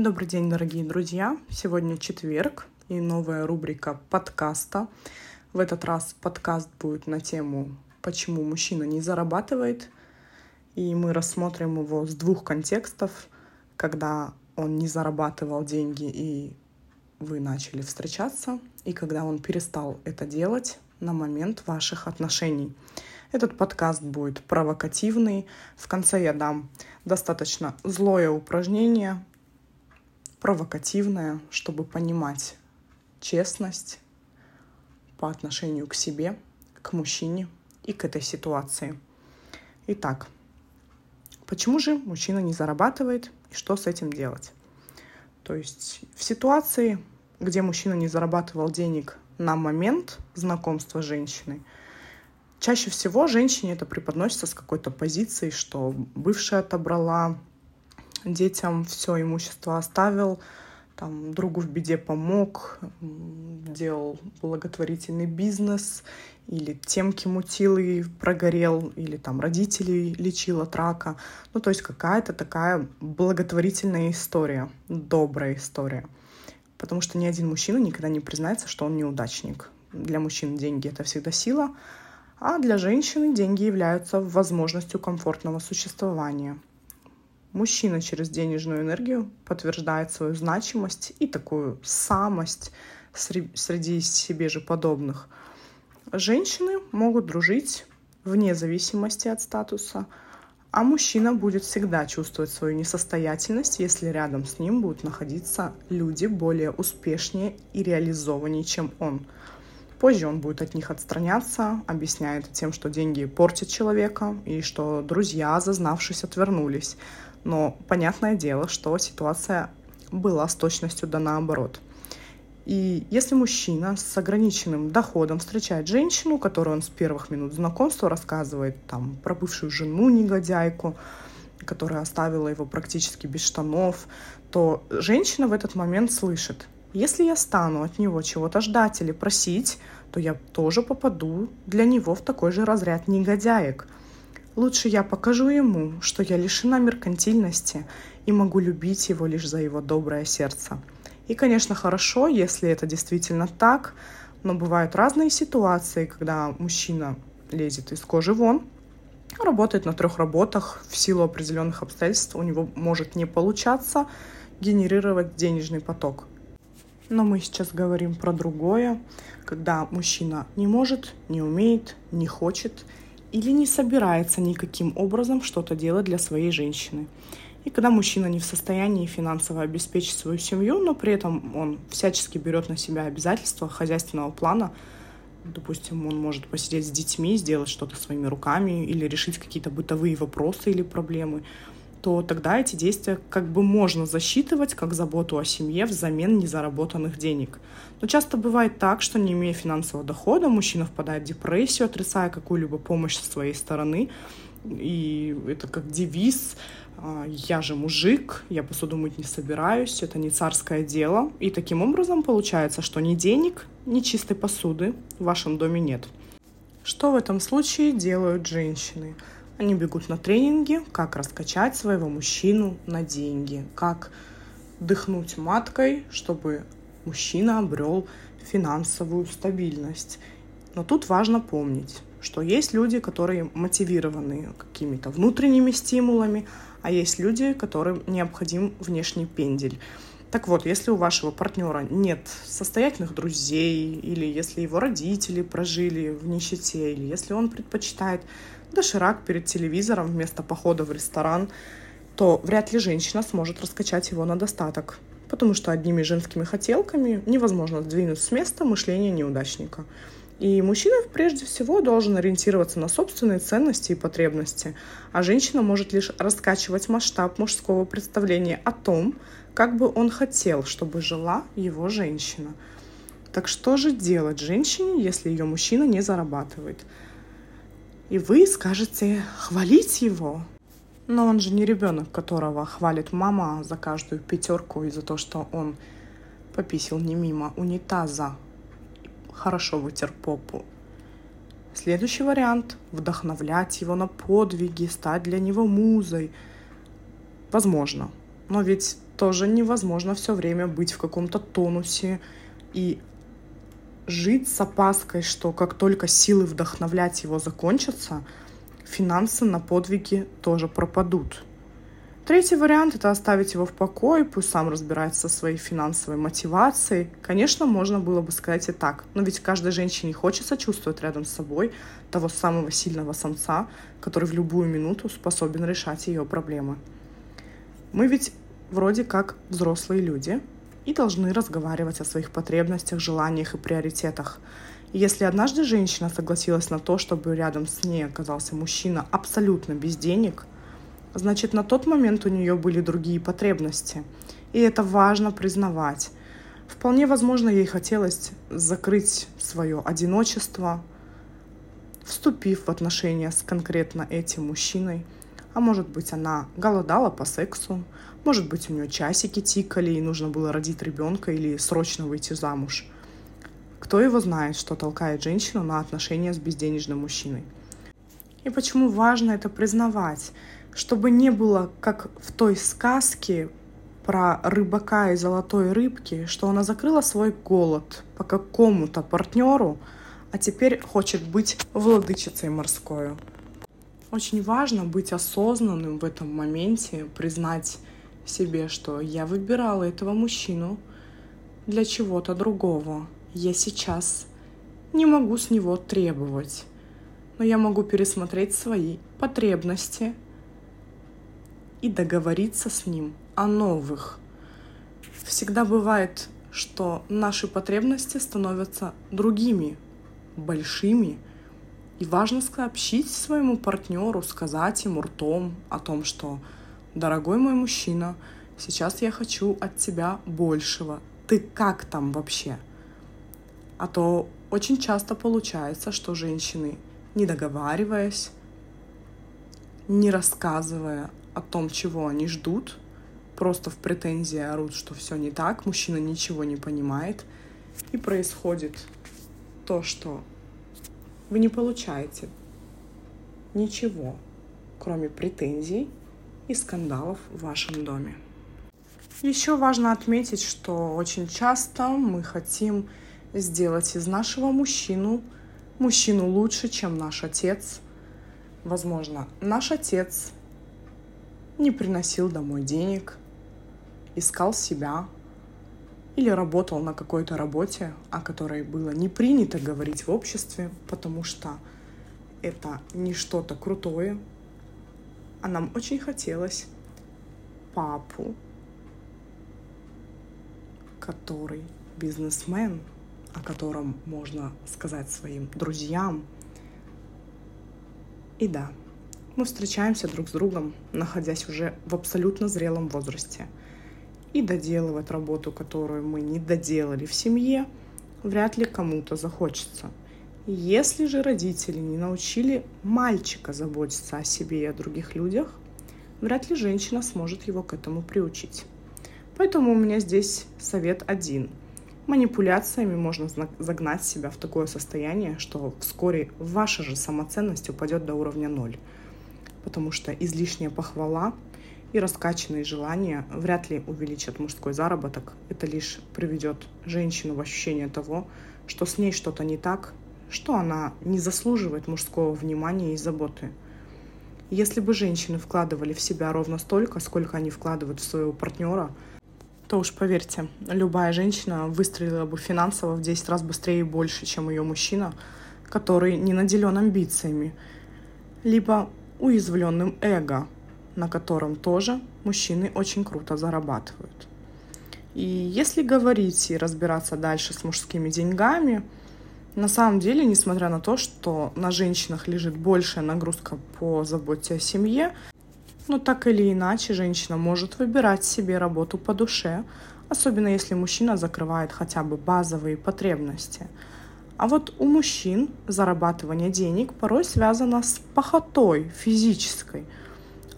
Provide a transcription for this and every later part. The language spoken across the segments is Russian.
Добрый день, дорогие друзья. Сегодня четверг и новая рубрика подкаста. В этот раз подкаст будет на тему «Почему мужчина не зарабатывает?» И мы рассмотрим его с двух контекстов, когда он не зарабатывал деньги и вы начали встречаться, и когда он перестал это делать на момент ваших отношений. Этот подкаст будет провокативный. В конце я дам достаточно злое упражнение, провокативное, чтобы понимать честность по отношению к себе, к мужчине и к этой ситуации. Итак, почему же мужчина не зарабатывает и что с этим делать? То есть в ситуации, где мужчина не зарабатывал денег на момент знакомства с женщиной, чаще всего женщине это преподносится с какой-то позицией, что бывшая отобрала, детям все имущество оставил, там, другу в беде помог, делал благотворительный бизнес, или темки мутил и прогорел, или там родителей лечил от рака. Ну, то есть какая-то такая благотворительная история, добрая история. Потому что ни один мужчина никогда не признается, что он неудачник. Для мужчин деньги — это всегда сила, а для женщины деньги являются возможностью комфортного существования — Мужчина через денежную энергию подтверждает свою значимость и такую самость среди себе же подобных. Женщины могут дружить вне зависимости от статуса, а мужчина будет всегда чувствовать свою несостоятельность, если рядом с ним будут находиться люди более успешнее и реализованнее, чем он. Позже он будет от них отстраняться, объясняя это тем, что деньги портят человека и что друзья, зазнавшись, отвернулись. Но понятное дело, что ситуация была с точностью да наоборот. И если мужчина с ограниченным доходом встречает женщину, которую он с первых минут знакомства рассказывает там, про бывшую жену негодяйку, которая оставила его практически без штанов, то женщина в этот момент слышит, если я стану от него чего-то ждать или просить, то я тоже попаду для него в такой же разряд негодяек – Лучше я покажу ему, что я лишена меркантильности и могу любить его лишь за его доброе сердце. И, конечно, хорошо, если это действительно так, но бывают разные ситуации, когда мужчина лезет из кожи вон, работает на трех работах, в силу определенных обстоятельств у него может не получаться генерировать денежный поток. Но мы сейчас говорим про другое, когда мужчина не может, не умеет, не хочет или не собирается никаким образом что-то делать для своей женщины. И когда мужчина не в состоянии финансово обеспечить свою семью, но при этом он всячески берет на себя обязательства хозяйственного плана, допустим, он может посидеть с детьми, сделать что-то своими руками или решить какие-то бытовые вопросы или проблемы, то тогда эти действия как бы можно засчитывать как заботу о семье взамен незаработанных денег. Но часто бывает так, что не имея финансового дохода, мужчина впадает в депрессию, отрицая какую-либо помощь со своей стороны. И это как девиз а, «я же мужик, я посуду мыть не собираюсь, это не царское дело». И таким образом получается, что ни денег, ни чистой посуды в вашем доме нет. Что в этом случае делают женщины? Они бегут на тренинги, как раскачать своего мужчину на деньги, как дыхнуть маткой, чтобы мужчина обрел финансовую стабильность. Но тут важно помнить, что есть люди, которые мотивированы какими-то внутренними стимулами, а есть люди, которым необходим внешний пендель. Так вот, если у вашего партнера нет состоятельных друзей, или если его родители прожили в нищете, или если он предпочитает доширак перед телевизором вместо похода в ресторан, то вряд ли женщина сможет раскачать его на достаток, потому что одними женскими хотелками невозможно сдвинуть с места мышление неудачника. И мужчина прежде всего должен ориентироваться на собственные ценности и потребности, а женщина может лишь раскачивать масштаб мужского представления о том, как бы он хотел, чтобы жила его женщина. Так что же делать женщине, если ее мужчина не зарабатывает? И вы скажете хвалить его. Но он же не ребенок, которого хвалит мама за каждую пятерку и за то, что он пописил не мимо унитаза, хорошо вытер попу. Следующий вариант — вдохновлять его на подвиги, стать для него музой. Возможно. Но ведь тоже невозможно все время быть в каком-то тонусе и жить с опаской, что как только силы вдохновлять его закончатся, финансы на подвиги тоже пропадут. Третий вариант – это оставить его в покое, пусть сам разбирается со своей финансовой мотивацией. Конечно, можно было бы сказать и так, но ведь каждой женщине хочется чувствовать рядом с собой того самого сильного самца, который в любую минуту способен решать ее проблемы. Мы ведь вроде как взрослые люди и должны разговаривать о своих потребностях, желаниях и приоритетах. Если однажды женщина согласилась на то, чтобы рядом с ней оказался мужчина абсолютно без денег – значит, на тот момент у нее были другие потребности. И это важно признавать. Вполне возможно, ей хотелось закрыть свое одиночество, вступив в отношения с конкретно этим мужчиной. А может быть, она голодала по сексу, может быть, у нее часики тикали, и нужно было родить ребенка или срочно выйти замуж. Кто его знает, что толкает женщину на отношения с безденежным мужчиной. И почему важно это признавать? чтобы не было, как в той сказке про рыбака и золотой рыбки, что она закрыла свой голод по какому-то партнеру, а теперь хочет быть владычицей морской. Очень важно быть осознанным в этом моменте, признать себе, что я выбирала этого мужчину для чего-то другого. Я сейчас не могу с него требовать, но я могу пересмотреть свои потребности, и договориться с ним о новых. Всегда бывает, что наши потребности становятся другими, большими, и важно сообщить своему партнеру, сказать ему ртом о том, что «Дорогой мой мужчина, сейчас я хочу от тебя большего. Ты как там вообще?» А то очень часто получается, что женщины, не договариваясь, не рассказывая о том, чего они ждут, просто в претензии орут, что все не так, мужчина ничего не понимает, и происходит то, что вы не получаете ничего, кроме претензий и скандалов в вашем доме. Еще важно отметить, что очень часто мы хотим сделать из нашего мужчину мужчину лучше, чем наш отец. Возможно, наш отец не приносил домой денег, искал себя или работал на какой-то работе, о которой было не принято говорить в обществе, потому что это не что-то крутое, а нам очень хотелось папу, который бизнесмен, о котором можно сказать своим друзьям. И да, мы встречаемся друг с другом, находясь уже в абсолютно зрелом возрасте. И доделывать работу, которую мы не доделали в семье, вряд ли кому-то захочется. Если же родители не научили мальчика заботиться о себе и о других людях, вряд ли женщина сможет его к этому приучить. Поэтому у меня здесь совет один. Манипуляциями можно загнать себя в такое состояние, что вскоре ваша же самоценность упадет до уровня ноль потому что излишняя похвала и раскачанные желания вряд ли увеличат мужской заработок. Это лишь приведет женщину в ощущение того, что с ней что-то не так, что она не заслуживает мужского внимания и заботы. Если бы женщины вкладывали в себя ровно столько, сколько они вкладывают в своего партнера, то уж поверьте, любая женщина выстрелила бы финансово в 10 раз быстрее и больше, чем ее мужчина, который не наделен амбициями, либо уязвленным эго, на котором тоже мужчины очень круто зарабатывают. И если говорить и разбираться дальше с мужскими деньгами, на самом деле, несмотря на то, что на женщинах лежит большая нагрузка по заботе о семье, но так или иначе женщина может выбирать себе работу по душе, особенно если мужчина закрывает хотя бы базовые потребности – а вот у мужчин зарабатывание денег порой связано с похотой физической,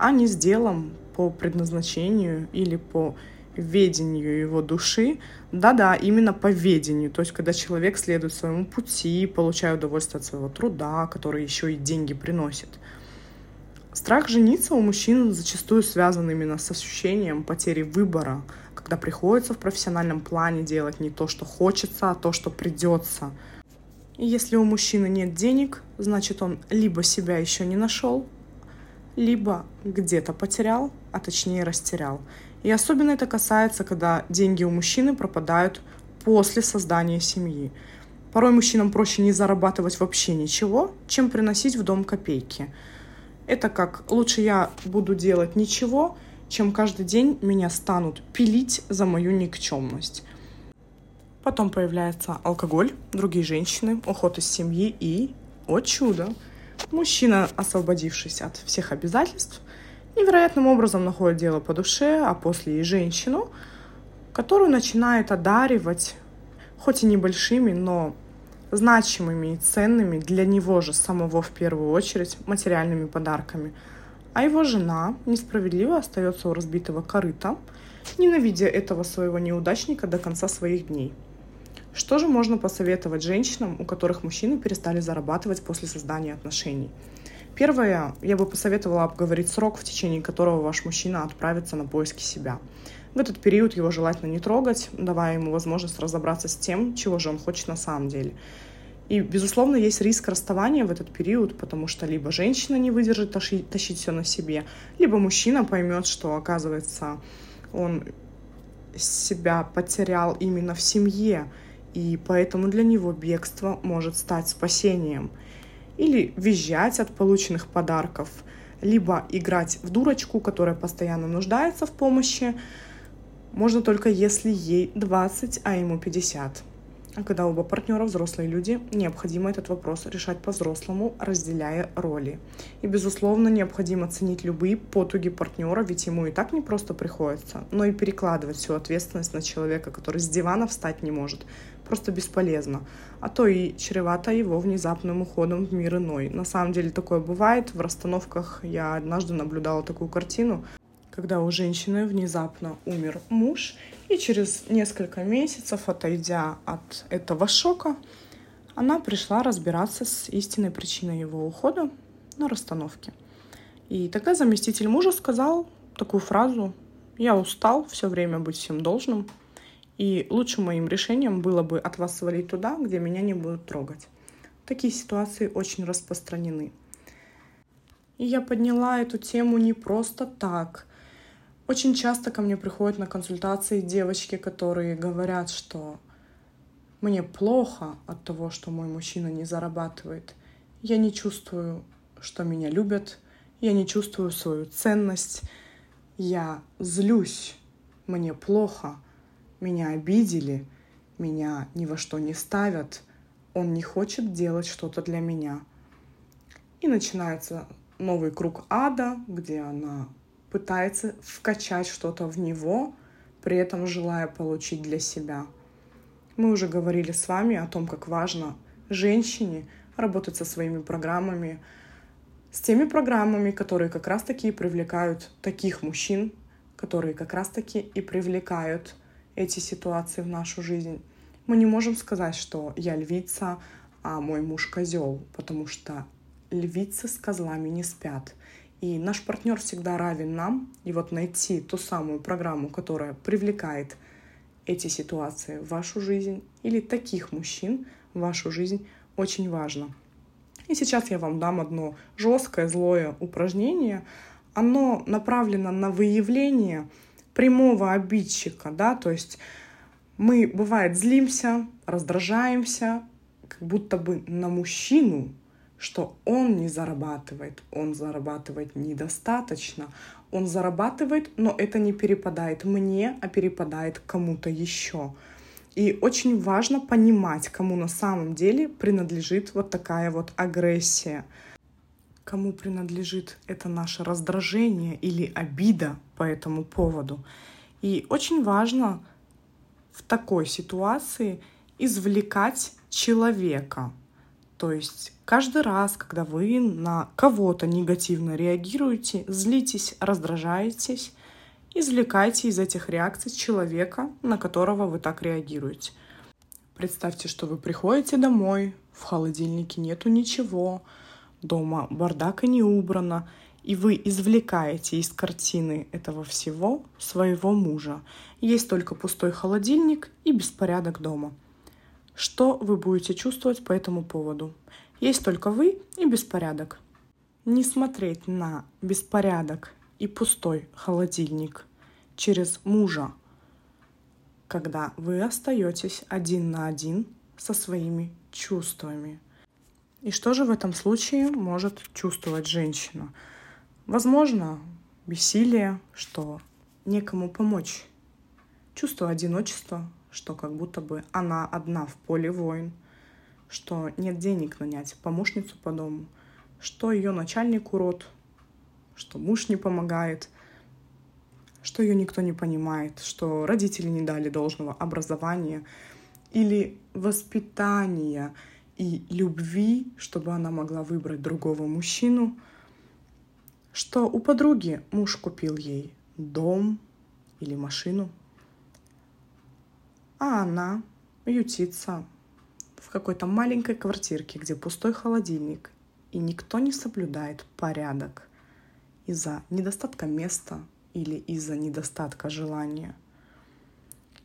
а не с делом по предназначению или по ведению его души. Да-да, именно по ведению. То есть, когда человек следует своему пути, получая удовольствие от своего труда, который еще и деньги приносит. Страх жениться у мужчин зачастую связан именно с ощущением потери выбора, когда приходится в профессиональном плане делать не то, что хочется, а то, что придется. И если у мужчины нет денег, значит он либо себя еще не нашел, либо где-то потерял, а точнее растерял. И особенно это касается, когда деньги у мужчины пропадают после создания семьи. Порой мужчинам проще не зарабатывать вообще ничего, чем приносить в дом копейки – это как лучше я буду делать ничего, чем каждый день меня станут пилить за мою никчемность. Потом появляется алкоголь, другие женщины, уход из семьи и, о чудо, мужчина, освободившись от всех обязательств, невероятным образом находит дело по душе, а после и женщину, которую начинает одаривать, хоть и небольшими, но значимыми и ценными для него же самого в первую очередь материальными подарками. А его жена несправедливо остается у разбитого корыта, ненавидя этого своего неудачника до конца своих дней. Что же можно посоветовать женщинам, у которых мужчины перестали зарабатывать после создания отношений? Первое, я бы посоветовала обговорить срок, в течение которого ваш мужчина отправится на поиски себя. В этот период его желательно не трогать, давая ему возможность разобраться с тем, чего же он хочет на самом деле. И, безусловно, есть риск расставания в этот период, потому что либо женщина не выдержит тащить, тащить все на себе, либо мужчина поймет, что, оказывается, он себя потерял именно в семье, и поэтому для него бегство может стать спасением. Или визжать от полученных подарков, либо играть в дурочку, которая постоянно нуждается в помощи, можно только если ей 20, а ему 50. Когда оба партнера взрослые люди, необходимо этот вопрос решать по-взрослому, разделяя роли. И, безусловно, необходимо ценить любые потуги партнера, ведь ему и так не просто приходится, но и перекладывать всю ответственность на человека, который с дивана встать не может. Просто бесполезно. А то и чревато его внезапным уходом в мир иной. На самом деле такое бывает. В расстановках я однажды наблюдала такую картину когда у женщины внезапно умер муж, и через несколько месяцев, отойдя от этого шока, она пришла разбираться с истинной причиной его ухода на расстановке. И тогда заместитель мужа сказал такую фразу «Я устал все время быть всем должным, и лучшим моим решением было бы от вас свалить туда, где меня не будут трогать». Такие ситуации очень распространены. И я подняла эту тему не просто так. Очень часто ко мне приходят на консультации девочки, которые говорят, что мне плохо от того, что мой мужчина не зарабатывает. Я не чувствую, что меня любят, я не чувствую свою ценность, я злюсь, мне плохо, меня обидели, меня ни во что не ставят, он не хочет делать что-то для меня. И начинается новый круг ада, где она пытается вкачать что-то в него, при этом желая получить для себя. Мы уже говорили с вами о том, как важно женщине работать со своими программами, с теми программами, которые как раз-таки и привлекают таких мужчин, которые как раз-таки и привлекают эти ситуации в нашу жизнь. Мы не можем сказать, что я львица, а мой муж козел, потому что львицы с козлами не спят. И наш партнер всегда равен нам. И вот найти ту самую программу, которая привлекает эти ситуации в вашу жизнь или таких мужчин в вашу жизнь очень важно. И сейчас я вам дам одно жесткое, злое упражнение. Оно направлено на выявление прямого обидчика, да, то есть мы, бывает, злимся, раздражаемся, как будто бы на мужчину, что он не зарабатывает, он зарабатывает недостаточно, он зарабатывает, но это не перепадает мне, а перепадает кому-то еще. И очень важно понимать, кому на самом деле принадлежит вот такая вот агрессия. Кому принадлежит это наше раздражение или обида по этому поводу. И очень важно в такой ситуации извлекать человека, то есть каждый раз, когда вы на кого-то негативно реагируете, злитесь, раздражаетесь, извлекайте из этих реакций человека, на которого вы так реагируете. Представьте, что вы приходите домой, в холодильнике нету ничего, дома бардак и не убрано, и вы извлекаете из картины этого всего своего мужа. Есть только пустой холодильник и беспорядок дома. Что вы будете чувствовать по этому поводу? Есть только вы и беспорядок. Не смотреть на беспорядок и пустой холодильник через мужа, когда вы остаетесь один на один со своими чувствами. И что же в этом случае может чувствовать женщина? Возможно, бессилие, что некому помочь. Чувство одиночества, что как будто бы она одна в поле воин, что нет денег нанять помощницу по дому, что ее начальник урод, что муж не помогает, что ее никто не понимает, что родители не дали должного образования или воспитания и любви, чтобы она могла выбрать другого мужчину — что у подруги муж купил ей дом или машину, а она ютится в какой-то маленькой квартирке, где пустой холодильник, и никто не соблюдает порядок из-за недостатка места или из-за недостатка желания.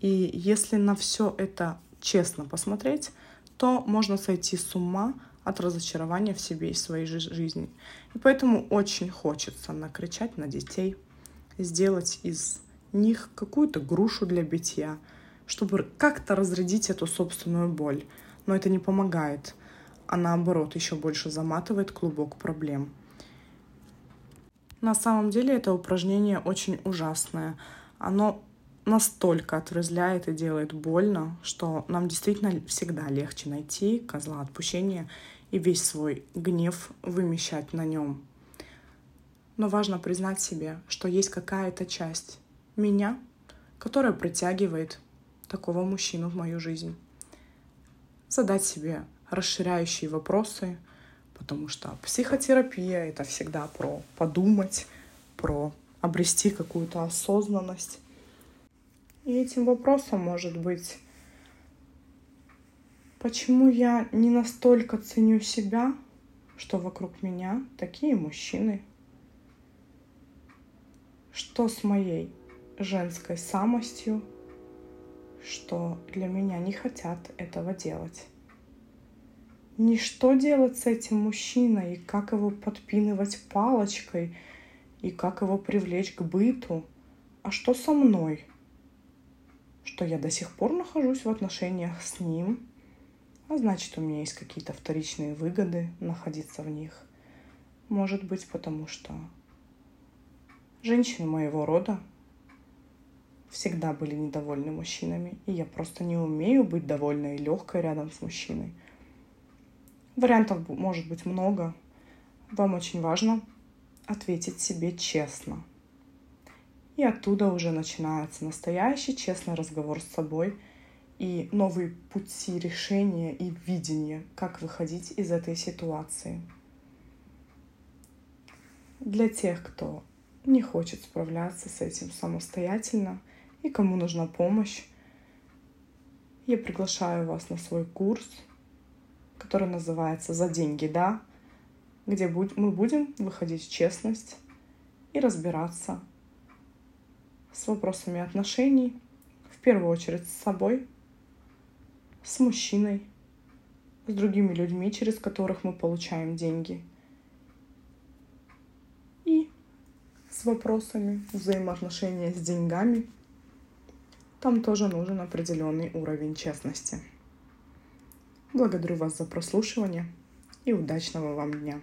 И если на все это честно посмотреть, то можно сойти с ума от разочарования в себе и своей жизни. И поэтому очень хочется накричать на детей, сделать из них какую-то грушу для битья, чтобы как-то разрядить эту собственную боль. Но это не помогает, а наоборот еще больше заматывает клубок проблем. На самом деле это упражнение очень ужасное. Оно настолько отрезвляет и делает больно, что нам действительно всегда легче найти козла отпущения и весь свой гнев вымещать на нем. Но важно признать себе, что есть какая-то часть меня, которая притягивает такого мужчину в мою жизнь. Задать себе расширяющие вопросы, потому что психотерапия — это всегда про подумать, про обрести какую-то осознанность. И этим вопросом может быть Почему я не настолько ценю себя, что вокруг меня такие мужчины? Что с моей женской самостью, что для меня не хотят этого делать? Не что делать с этим мужчиной, и как его подпинывать палочкой, и как его привлечь к быту, а что со мной? Что я до сих пор нахожусь в отношениях с ним, а значит, у меня есть какие-то вторичные выгоды находиться в них. Может быть, потому что женщины моего рода всегда были недовольны мужчинами, и я просто не умею быть довольной и легкой рядом с мужчиной. Вариантов может быть много. Вам очень важно ответить себе честно. И оттуда уже начинается настоящий честный разговор с собой – и новые пути решения и видения, как выходить из этой ситуации. Для тех, кто не хочет справляться с этим самостоятельно и кому нужна помощь, я приглашаю вас на свой курс, который называется «За деньги, да?», где мы будем выходить в честность и разбираться с вопросами отношений, в первую очередь с собой, с мужчиной, с другими людьми, через которых мы получаем деньги. И с вопросами взаимоотношения с деньгами. Там тоже нужен определенный уровень честности. Благодарю вас за прослушивание и удачного вам дня.